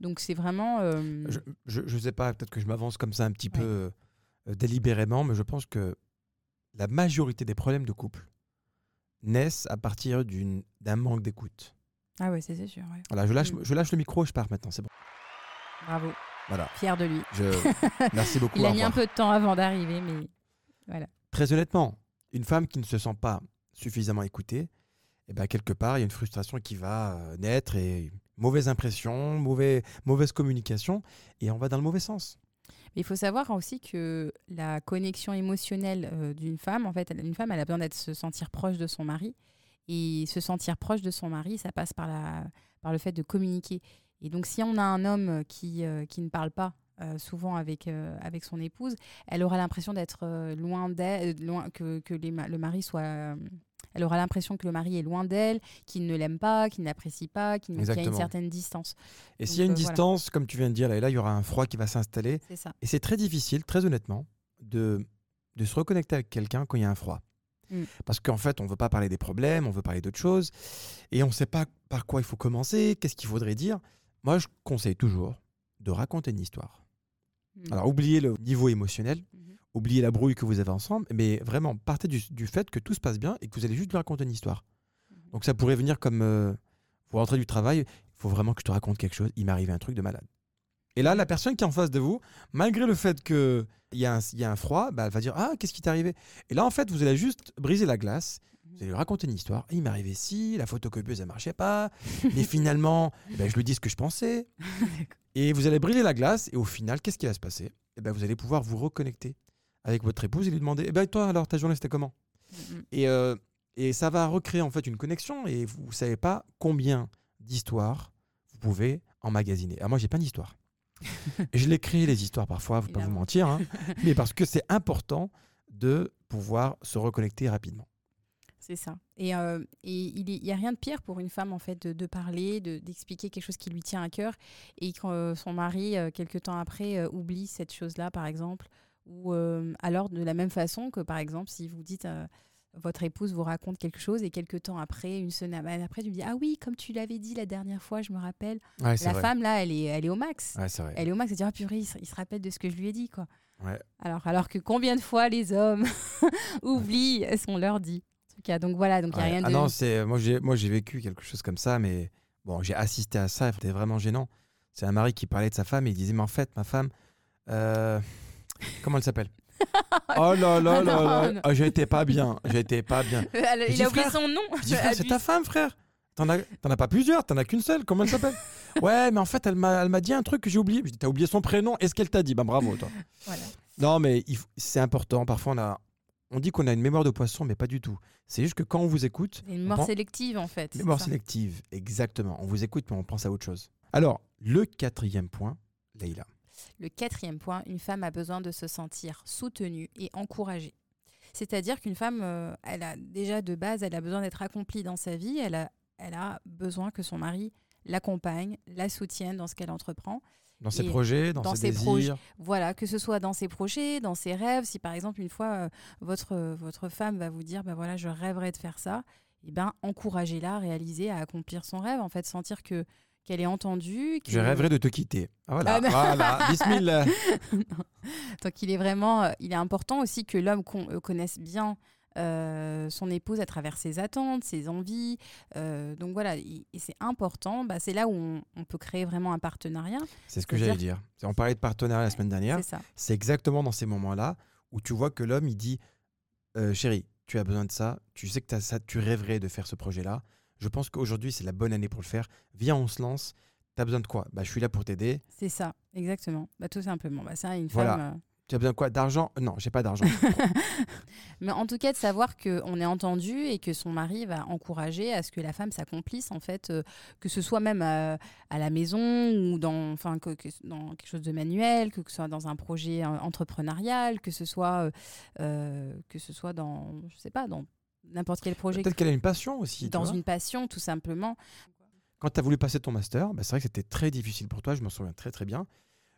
Donc c'est vraiment... euh, Je, je sais pas, peut-être que je m'avance comme ça un petit Ouais. peu euh, délibérément, mais je pense que la majorité des problèmes de couple naissent à partir d'un manque d'écoute. Ah ouais, c'est sûr. ouais. Voilà, je lâche, Mm. je lâche le micro et je pars maintenant, c'est bon. Bravo, Voilà. fier de lui. Je... Merci beaucoup. Il a mis un peu de temps avant d'arriver, mais Très honnêtement, une femme qui ne se sent pas suffisamment écoutée, eh ben, quelque part, il y a une frustration qui va euh, naître et mauvaise impression, mauvais, mauvaise communication, et on va dans le mauvais sens. Mais il faut savoir aussi que la connexion émotionnelle euh, d'une femme, en fait, une femme, elle a besoin d'être se sentir proche de son mari. Et se sentir proche de son mari, ça passe par, la, par le fait de communiquer. Et donc, si on a un homme qui, euh, qui ne parle pas euh, souvent avec, euh, avec son épouse, elle aura l'impression d'être euh, loin d'elle, euh, loin, que, que les ma- le mari soit. euh, elle aura l'impression que le mari est loin d'elle, qu'il ne l'aime pas, qu'il n'apprécie pas, qu'il y a une certaine distance. Et s'il y a une euh, voilà. distance, comme tu viens de dire, là, et là, il y aura un froid qui va s'installer. Et c'est très difficile, très honnêtement, de, de se reconnecter avec quelqu'un quand il y a un froid. Mm. Parce qu'en fait, on ne veut pas parler des problèmes, on veut parler d'autres choses, et on ne sait pas par quoi il faut commencer, qu'est-ce qu'il faudrait dire. Moi, je conseille toujours de raconter une histoire. Mm. Alors, oubliez le niveau émotionnel, Mhm. oubliez la brouille que vous avez ensemble, mais vraiment, partez du, du fait que tout se passe bien et que vous allez juste lui raconter une histoire. Mhm. Donc, ça pourrait venir comme euh, vous rentrez du travail, il faut vraiment que je te raconte quelque chose, il m'est arrivé un truc de malade. Et là, la personne qui est en face de vous, malgré le fait qu'il y, a un- il y a un froid, bah, elle va dire Ah, qu'est-ce qui t'est arrivé? Et là, en fait, vous allez juste briser la glace, vous allez lui raconter une histoire. Il m'est arrivé ci, la photocopieuse, elle marchait pas, mais finalement, eh ben, je lui dis ce que je pensais. Et vous allez brûler la glace, et au final, qu'est-ce qui va se passer? Eh ben, Vous allez pouvoir vous reconnecter avec votre épouse et lui demander Eh ben, toi, alors, ta journée, c'était comment? Mhm. et, euh, et ça va recréer en fait une connexion, et vous ne savez pas combien d'histoires vous pouvez emmagasiner. Alors, moi, j'ai plein d'histoires. je les crée, les histoires, parfois, faut pas vous mentir, hein, mais parce que c'est important de pouvoir se reconnecter rapidement. C'est ça. Et euh, et il n'y a rien de pire pour une femme, en fait, de, de parler, de- d'expliquer quelque chose qui lui tient à cœur. Et quand euh, son mari, euh, quelques temps après, euh, oublie cette chose-là, par exemple. Ou euh, alors, de la même façon que, par exemple, si vous dites, euh, votre épouse vous raconte quelque chose et quelques temps après, une semaine après, tu me dis, ah oui, comme tu l'avais dit la dernière fois, je me rappelle. Ouais, La vrai. femme, là, elle est, elle est au max. Ouais, c'est vrai. Elle est au max, elle dit, ah purée, il se, il se rappelle de ce que je lui ai dit, quoi. Ouais. Alors, alors que combien de fois les hommes oublient ce qu'on leur dit cas. Donc voilà, donc il n'y a Ouais. rien Ah de. non, c'est moi j'ai moi j'ai vécu quelque chose comme ça, mais bon, j'ai assisté à ça, c'était vraiment gênant. C'est un mari qui parlait de sa femme et il disait mais en fait ma femme, euh, comment elle s'appelle? Oh là là là Ah là, non. Ah, j'étais pas bien, j'étais pas bien. Elle- il dis, a oublié frère, son nom. C'est ta femme frère. T'en as, as pas plusieurs, t'en as qu'une seule. Comment elle s'appelle? Ouais, mais en fait, elle m'a, dit un truc que j'ai oublié. Je dis, t'as oublié son prénom. Est-ce qu'elle t'a dit? Ben bravo, toi. Voilà. Non, mais c'est important. Parfois, on a, on dit qu'on a une mémoire de poisson, mais pas du tout. C'est juste que quand on vous écoute, une Bon. sélective en fait. mémoire sélective, exactement. On vous écoute, mais on pense à autre chose. Alors, le quatrième point, Leïla. Le quatrième point, une femme a besoin de se sentir soutenue et encouragée. C'est-à-dire qu'une femme, euh, elle a déjà de base, elle a besoin d'être accomplie dans sa vie, elle a, elle a besoin que son mari l'accompagne, la soutienne dans ce qu'elle entreprend. Dans ses Et projets, dans, dans ses, ses désirs. Voilà, que ce soit dans ses projets, dans ses rêves. Si par exemple une fois euh, votre, euh, votre femme va vous dire, ben voilà, je rêverais de faire ça, et ben encouragez-la à réaliser, à accomplir son rêve, en fait, sentir que qu'elle est entendue. Je rêverais de te quitter. Ah, voilà, Ah, non. voilà. Bismillah. Donc il est vraiment, euh, il est important aussi que l'homme con- connaisse bien euh, son épouse à travers ses attentes, ses envies. Euh, donc voilà, il- et c'est important. Bah, c'est là où on, on peut créer vraiment un partenariat. C'est ce que j'allais dire. On parlait de partenariat la semaine dernière. C'est exactement dans ces moments-là où tu vois que l'homme, il dit euh, Chérie, tu as besoin de ça, tu sais que t'as ça, tu rêverais de faire ce projet-là. Je pense qu'aujourd'hui, c'est la bonne année pour le faire. Viens, on se lance. Tu as besoin de quoi? Bah, Je suis là pour t'aider. C'est ça, exactement. Bah, tout simplement. Bah, ça, une Voilà. femme. Tu as besoin de quoi? D'argent? Non, j'ai pas d'argent. Mais en tout cas, de savoir qu'on est entendu et que son mari va encourager à ce que la femme s'accomplisse, en fait, euh, que ce soit même euh, à la maison ou dans, enfin, que, que- dans quelque chose de manuel, que, ce soit dans un projet euh, entrepreneurial, que ce soit, euh, que ce soit dans, je sais pas, dans n'importe quel projet, Peut-être qu'elle a une passion aussi. dans une passion, tout simplement. Quand tu as voulu passer ton master, bah, c'est vrai que c'était très difficile pour toi. Je m'en souviens très, très bien.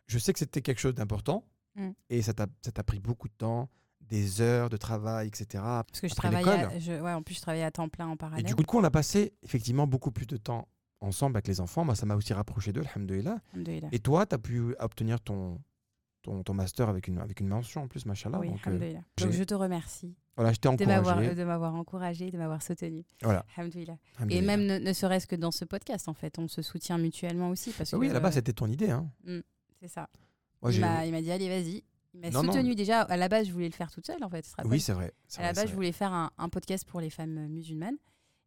Je sais que c'était quelque chose d'important Mm. et ça t'a pris beaucoup de temps, des heures de travail, etc. Parce que je travaillais, je- ouais, en plus, je travaillais à temps plein en Et parallèle. du coup, on a passé effectivement beaucoup plus de temps ensemble avec les enfants. Moi, ça m'a aussi rapproché d'eux, alhamdoulilah. Et toi, tu as pu obtenir ton, ton, ton master avec une, avec une mention en plus, machallah. Oui, donc, euh, Donc, je te remercie voilà, je t'ai de m'avoir, encouragé. de m'avoir encouragé, de m'avoir soutenu. Voilà. Alhamdoulilah. Et même ne, ne serait-ce que dans ce podcast, en fait, on se soutient mutuellement aussi. Parce que, oui, euh, c'était ton idée. Hein. c'est ça. Moi, il m'a dit, allez, vas-y. Il m'a soutenu déjà. À la base, je voulais le faire toute seule, en fait. tu te rappelles Oui, c'est vrai. à la vrai, base, je voulais faire un, un podcast pour les femmes musulmanes.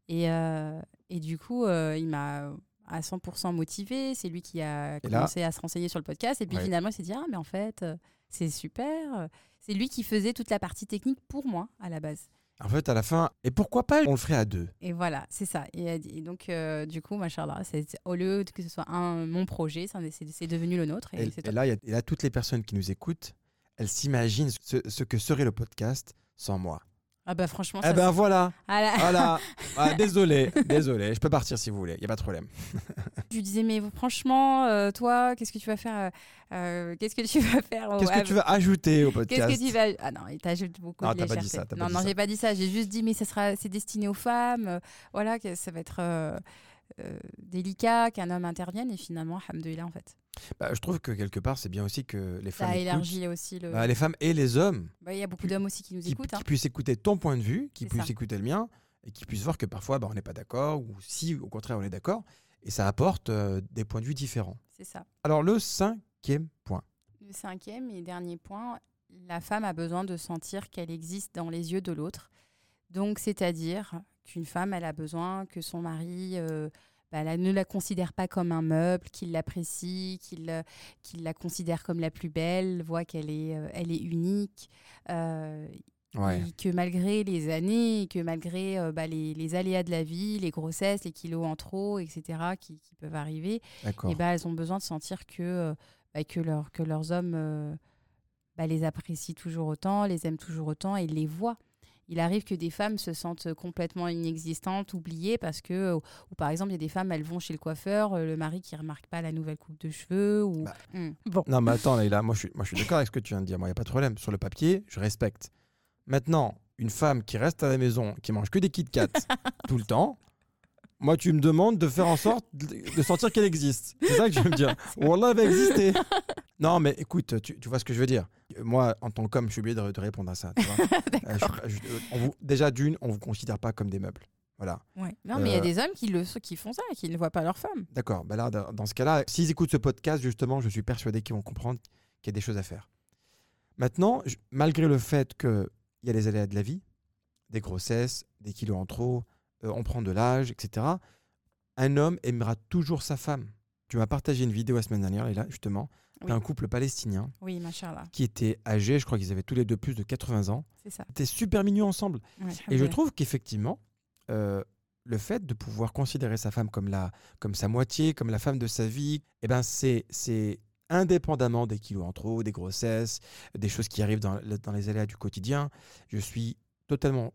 Et, euh, et du coup, euh, il m'a à 100% motivé. C'est lui qui a là- commencé à se renseigner sur le podcast. Et puis Ouais. finalement, il s'est dit, ah, mais en fait, euh, c'est super. C'est lui qui faisait toute la partie technique pour moi, à la base. En fait, à la fin, et pourquoi pas, on le ferait à deux? Et voilà, c'est ça. Et, et donc, euh, du coup, machallah, au lieu que ce soit un, mon projet, c'est devenu le nôtre. Et, là, il y a- là, toutes les personnes qui nous écoutent, elles s'imaginent ce, ce que serait le podcast sans moi. Ah bah franchement, Eh ben c'est- voilà, Ah voilà. Ah, désolé, désolé. Je peux partir si vous voulez. Il y a pas de problème. je lui disais, mais franchement, euh, toi, qu'est-ce que tu vas faire euh, euh, Qu'est-ce que tu vas faire Qu'est-ce que ah, tu veux ajouter au Qu'est-ce podcast que tu vas Ah non, il t'ajoute beaucoup Non, de t'as pas dit ça, non, non, j'ai pas dit ça. J'ai juste dit, mais ça sera, c'est destiné aux femmes. euh, voilà, que ça va être délicat qu'un homme intervienne. Et finalement, alhamdoulilah, en fait. Bah, Je trouve que quelque part, c'est bien aussi que les Ça femmes a écoutent. élargi aussi le. Bah, les femmes et les hommes Bah, Il y a beaucoup d'hommes aussi qui nous écoutent. qui hein. puissent écouter ton point de vue, qui puissent ça. écouter le mien, et qui puissent voir que parfois on n'est pas d'accord, ou si au contraire on est d'accord, et ça apporte euh, des points de vue différents. C'est ça. Alors le cinquième point. Le cinquième et dernier point, la femme a besoin de sentir qu'elle existe dans les yeux de l'autre. Donc, c'est-à-dire qu'une femme, elle a besoin que son mari euh, bah, la- ne la considère pas comme un meuble, qu'il l'apprécie, qu'il euh, qu'il la considère comme la plus belle, voit qu'elle est, euh, elle est unique. euh, et que malgré les années, que malgré euh, bah, les, les aléas de la vie, les grossesses, les kilos en trop, etc., qui, qui peuvent arriver, et bah, elles ont besoin de sentir que, bah, que, leur- que leurs hommes les apprécient toujours autant, les aiment toujours autant et les voient. Il arrive que des femmes se sentent complètement inexistantes, oubliées, parce que, ou, ou par exemple, il y a des femmes, elles vont chez le coiffeur, euh, le mari qui remarque pas la nouvelle coupe de cheveux. Ou... Bah. Bon, Non, mais attends, Leïla, moi je suis, moi, je suis d'accord avec ce que tu viens de dire. Moi, il n'y a pas de problème. Sur le papier, je respecte. Maintenant, une femme qui reste à la maison, qui mange que des Kit Kat tout le temps, moi, tu me demandes de faire en sorte de de sentir qu'elle existe. C'est ça que je veux me dire. Wallah, elle va exister. Non, mais écoute, tu, tu vois ce que je veux dire. Moi, en tant qu'homme, je suis obligé de, de répondre à ça. tu vois. Euh, je- je- on vous- déjà, d'une, on ne vous considère pas comme des meubles. Voilà. Ouais. Non, mais il y a Euh, des hommes qui, le, qui font ça, qui ne voient pas leur femme. D'accord. Là, dans dans ce cas-là, s'ils écoutent ce podcast, justement, je suis persuadé qu'ils vont comprendre qu'il y a des choses à faire. Maintenant, je- malgré le fait qu'il y a les aléas de la vie, des grossesses, des kilos en trop, euh, on prend de l'âge, etc., un homme aimera toujours sa femme. Tu m'as partagé une vidéo la semaine dernière, et là, justement, Oui. d'un couple palestinien Oui, machallah. qui était âgé, je crois qu'ils avaient tous les deux plus de 80 ans. C'est ça. Ils étaient super mignons ensemble. Ouais, Et je trouve qu'effectivement, euh, le fait de pouvoir considérer sa femme comme, la, comme sa moitié, comme la femme de sa vie, eh ben c'est, c'est indépendamment des kilos en trop, des grossesses, des choses qui arrivent dans, le- dans les aléas du quotidien, je suis totalement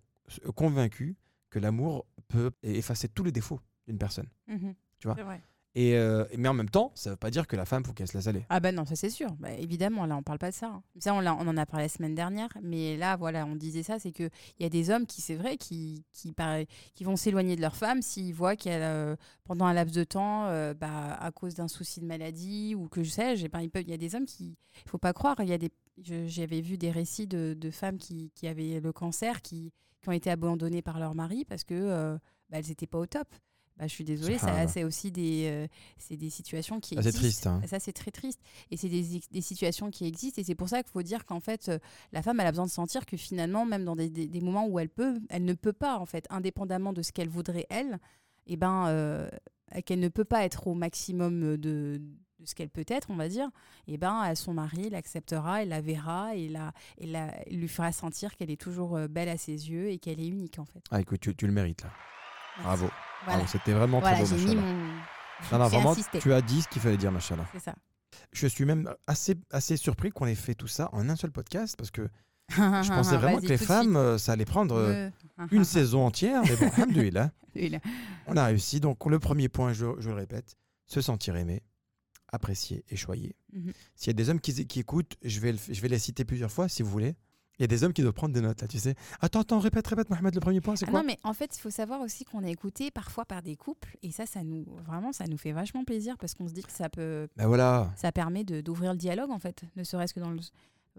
convaincu que l'amour peut effacer tous les défauts d'une personne. Mhm. tu vois? Euh, mais en même temps, ça ne veut pas dire que la femme, faut qu'elle se laisse aller. Ah bah non, ça c'est sûr. Bah, évidemment, là on parle pas de ça. hein. Ça on, en a parlé la semaine dernière, mais là voilà, on disait ça, c'est que il y a des hommes qui c'est vrai qui vont s'éloigner de leur femme s'ils voient qu'elle euh, pendant un laps de temps, euh, bah, à cause d'un souci de maladie ou que je sais, il y a des hommes qui, il faut pas croire, il y a des, j'avais vu des récits de, femmes qui, avaient le cancer, qui, ont été abandonnées par leur mari parce que euh, bah, elles étaient pas au top. Bah, je suis désolée, ça c'est aussi des, euh, c'est des situations qui Ah, c'est existent. triste, hein. Ça, c'est très triste. Et c'est des, des situations qui existent. Et c'est pour ça qu'il faut dire qu'en fait, euh, la femme, elle a besoin de sentir que finalement, même dans des, des- des moments où elle peut, elle ne peut pas, en fait, indépendamment de ce qu'elle voudrait, elle, et ben, euh, qu'elle ne peut pas être au maximum de, de ce qu'elle peut être, on va dire, et ben, son mari l'acceptera, elle la verra et, la, et la, lui fera sentir qu'elle est toujours belle à ses yeux et qu'elle est unique, en fait. Ah, écoute, tu, tu le mérites là. Bravo. Voilà, Bravo, C'était vraiment voilà très beau, mon. Non, non, vraiment, insisté. tu as dit ce qu'il fallait dire. C'est ça. Je suis même assez, assez surpris qu'on ait fait tout ça en un seul podcast parce que je pensais vraiment que les femmes, euh, ça allait prendre euh, une saison entière. Mais bon, alhamdoulilah, là. on a réussi. Donc, le premier point, je, je le répète, se sentir aimé, apprécié et choyé. Mhm. S'il y a des hommes qui, qui écoutent, je vais, le- je vais les citer plusieurs fois si vous voulez. Il y a des hommes qui doivent prendre des notes là, tu sais. Attends, attends, répète, répète, Mohamed, le premier point, c'est Ah quoi non, mais en fait, il faut savoir aussi qu'on est écouté parfois par des couples, et ça, ça nous vraiment, ça nous fait vachement plaisir parce qu'on se dit que ça peut, Ben voilà. ça permet d'ouvrir le dialogue en fait, ne serait-ce que dans le.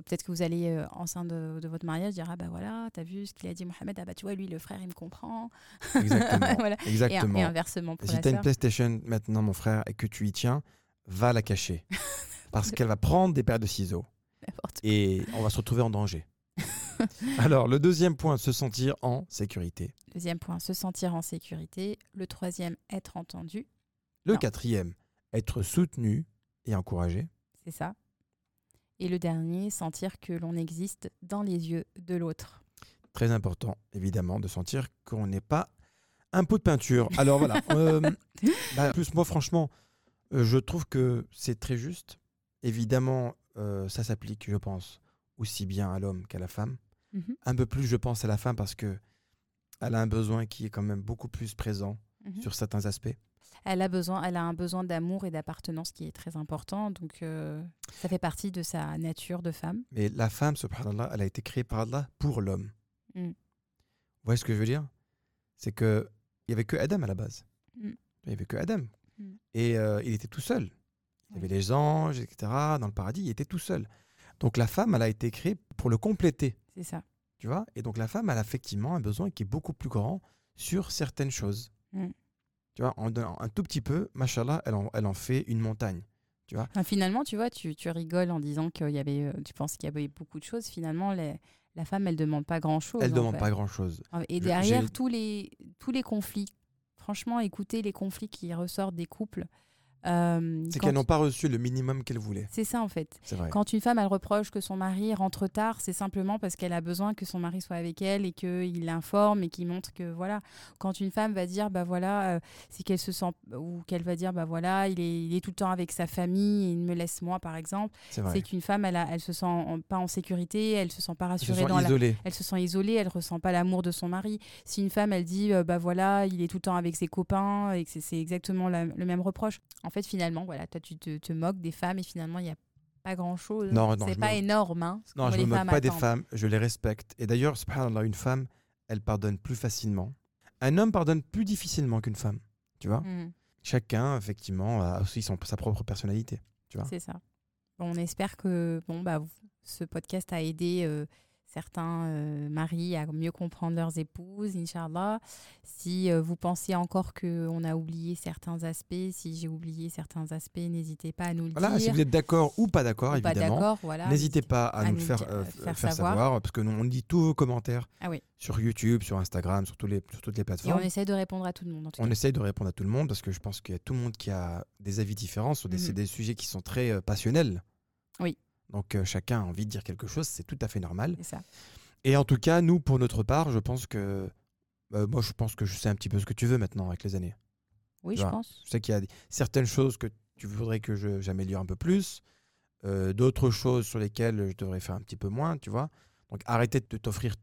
Peut-être que vous allez euh, enceinte de, de votre mariage dire ah bah voilà t'as vu ce qu'il a dit Mohamed? Ah bah tu vois lui le frère il me comprend Exactement. Voilà. et, Exactement. et inversement pour Si la tu as une. PlayStation maintenant, mon frère, et que tu y tiens, va la cacher. Parce qu'elle va prendre des paires de ciseaux et on va se retrouver en danger. Alors, le deuxième point, se sentir en sécurité. Deuxième point se sentir en sécurité. Le troisième être entendu Le Non. quatrième, être soutenu et encouragé. c'est ça. Et le dernier sentir que l'on existe dans les yeux de l'autre. Très important, évidemment, de sentir qu'on n'est pas un pot de peinture. Alors voilà. euh, bah, plus moi, franchement, euh, je trouve que c'est très juste. Évidemment, euh, ça s'applique, je pense, aussi bien à l'homme qu'à la femme. Mhm, Un peu plus, je pense, à la femme parce que elle a un besoin qui est quand même beaucoup plus présent mhm. sur certains aspects. Elle a besoin, elle a un besoin d'amour et d'appartenance qui est très important. Donc, euh, ça fait partie de sa nature de femme. Mais la femme, subhanallah, elle a été créée par Allah pour l'homme. Mm. Vous voyez ce que je veux dire? C'est que il y avait que Adam à la base. Mm. Il y avait que Adam. Et euh, il était tout seul. Il y avait les anges, etc. Dans le paradis, il était tout seul. Donc la femme, elle a été créée pour le compléter. C'est ça. Tu vois? Et donc la femme, elle a effectivement un besoin qui est beaucoup plus grand sur certaines choses. Mm. Tu vois, en donnant un tout petit peu, machallah, elle en, elle en fait une montagne. Enfin, finalement, tu vois, tu, tu rigoles en disant qu'il y avait, euh, tu penses qu'il y avait beaucoup de choses. Finalement, les- la femme, elle demande pas grand-chose. Elle en demande fait. pas grand-chose. Et Je- derrière j'ai- tous les, tous les conflits, franchement, écoutez les conflits qui ressortent des couples. Euh, C'est qu'elles n'ont pas reçu le minimum qu'elles voulaient. C'est ça, en fait. Quand une femme, elle reproche que son mari rentre tard, c'est simplement parce qu'elle a besoin que son mari soit avec elle et qu'il l'informe et qu'il montre que voilà. Quand une femme va dire bah voilà, euh, c'est qu'elle se sent ou qu'elle va dire bah voilà, il est, il est tout le temps avec sa famille et il me laisse moi par exemple, C'est qu'une femme elle, a, elle se sent en- pas en sécurité, elle se sent pas Ils se rassurée sont dans la, isolés. elle se sent isolée, elle ressent pas l'amour de son mari. Si une femme, elle dit, euh, bah voilà, il est tout le temps avec ses copains et que c'est- c'est exactement la- le même reproche. En fait, finalement, voilà, toi, tu te, te moques des femmes et finalement, il n'y a pas grand-chose. Non, non, c'est pas me- énorme. Hein, ce Non, je ne me moque pas des femmes, je les respecte. Et d'ailleurs, subhanallah, une femme, elle pardonne plus facilement. Un homme pardonne plus difficilement qu'une femme. Tu vois Mhm, Chacun, effectivement, a aussi son, sa propre personnalité. c'est ça. On espère que bon, bah, ce podcast a aidé euh, certains euh, maris à mieux comprendre leurs épouses, Inch'Allah. Si euh, vous pensez encore qu'on a oublié certains aspects, si j'ai oublié certains aspects, n'hésitez pas à nous le Voilà, dire. si vous êtes d'accord ou pas d'accord, évidemment. voilà. N'hésitez pas à, à nous le faire, euh, faire faire savoir. savoir. parce que nous, on lit tous vos commentaires Ah oui. sur YouTube, sur Instagram, sur, tous les, sur toutes les Et plateformes. on essaie de répondre à tout le monde. En tout On cas. essaye de répondre à tout le monde parce que je pense qu'il y a tout le monde qui a des avis différents sur des, Mhm. des sujets qui sont très passionnels. Oui. Donc euh, chacun a envie de dire quelque chose, c'est tout à fait normal. Ça. Et en tout cas, nous, pour notre part, je pense que. euh, moi, je pense que je sais un petit peu ce que tu veux maintenant avec les années. Oui, Tu je vois, pense. Je sais qu'il y a certaines choses que tu voudrais que j'améliore un peu plus, euh, d'autres choses sur lesquelles je devrais faire un petit peu moins, tu vois. Donc arrêtez de t'offrir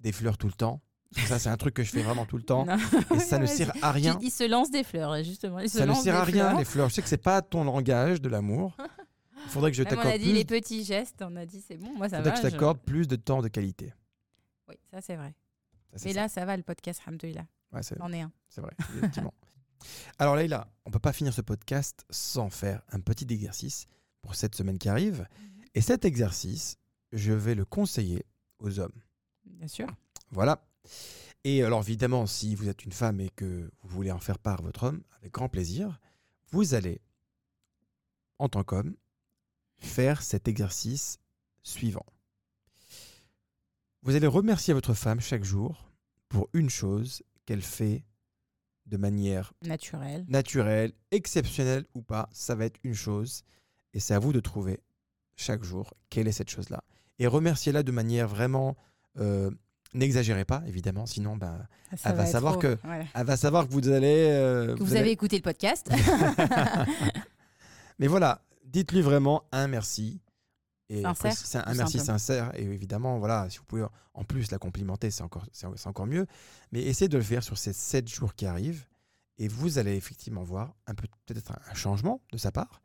des fleurs tout le temps. Ça, c'est un truc que je fais vraiment tout le temps. Non. Et ça ne sert à rien. Il, il se lance des fleurs, justement. Il se Ça ne sert à rien, fleurs. les fleurs. Je sais que c'est pas ton langage de l'amour. Il faudrait que je Même on a t'accorde dit plus, les petits gestes, on a dit c'est bon, moi ça faudrait va. que je je- t'accorde plus de temps de qualité. Oui, ça c'est vrai. Ça, Mais ça. là, ça va le podcast, alhamdoulilah. Ouais, On est un. c'est vrai, effectivement. Alors Leïla, on peut pas finir ce podcast sans faire un petit exercice pour cette semaine qui arrive. Et cet exercice, je vais le conseiller aux hommes. Bien sûr. Voilà. Et alors évidemment, si vous êtes une femme et que vous voulez en faire part à votre homme, avec grand plaisir, vous allez, en tant qu'homme, faire cet exercice suivant. Vous allez remercier votre femme chaque jour pour une chose qu'elle fait de manière Naturel. naturelle, exceptionnelle ou pas, ça va être une chose. Et c'est à vous de trouver chaque jour quelle est cette chose-là. Et remerciez-la de manière vraiment... euh, N'exagérez pas, évidemment, sinon ben, Ça Elle va savoir trop- que- elle va savoir que vous allez... euh, Que vous, allez- avez écouté le podcast. Mais voilà, dites-lui vraiment un merci. Et après, c'est un merci simplement. sincère. Et évidemment, voilà, si vous pouvez en plus la complimenter, c'est encore, c'est encore mieux. Mais essayez de le faire sur ces sept jours qui arrivent. Et vous allez effectivement voir un peu peut-être un- changement de sa part.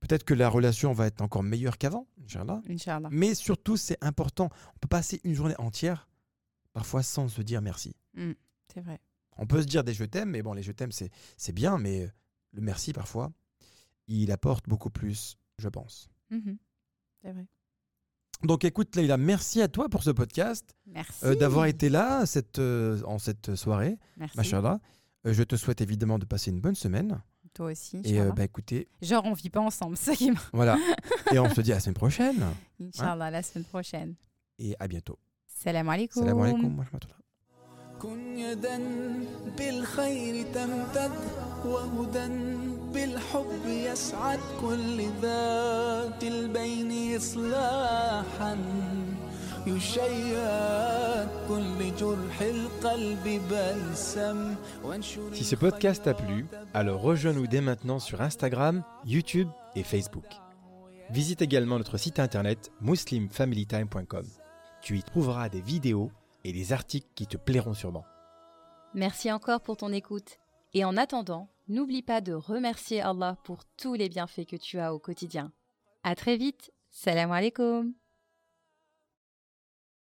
Peut-être que la relation va être encore meilleure qu'avant, Inch'Allah. Inch'Allah. Mais surtout, c'est important. On peut passer une journée entière, parfois sans se dire merci. C'est vrai. On peut se dire des je t'aime, mais bon, les je t'aime, c'est bien, mais le merci, parfois, il apporte beaucoup plus, je pense. Mhm. C'est vrai. Donc écoute, Leïla, merci à toi pour ce podcast, Merci. euh, d'avoir été là cette, euh, en cette soirée, Merci. machallah. Euh, je te souhaite évidemment de passer une bonne semaine. Toi aussi. Et euh, Inch'Allah. bah, écoutez, Genre, on vit pas ensemble, c'est ça qui m'a. voilà. Et on se dit à la semaine prochaine. Inch'Allah, la semaine prochaine. Et à bientôt. Salam alaikum. Salam alaikum wa rahmatullah. كن يدا بالخير تمتد وهدى بالحب يسعد كل ذات البين إصلاحا يشيد كل جرح القلب بلسم وانشر Si ce podcast t'a plu, alors rejoins-nous dès maintenant sur Instagram, YouTube et Facebook. Visite également notre site internet muslimfamilytime.com. Tu y trouveras des vidéos et des articles qui te plairont sûrement. Merci encore pour ton écoute. Et en attendant, n'oublie pas de remercier Allah pour tous les bienfaits que tu as au quotidien. À très vite. Salam alaikum.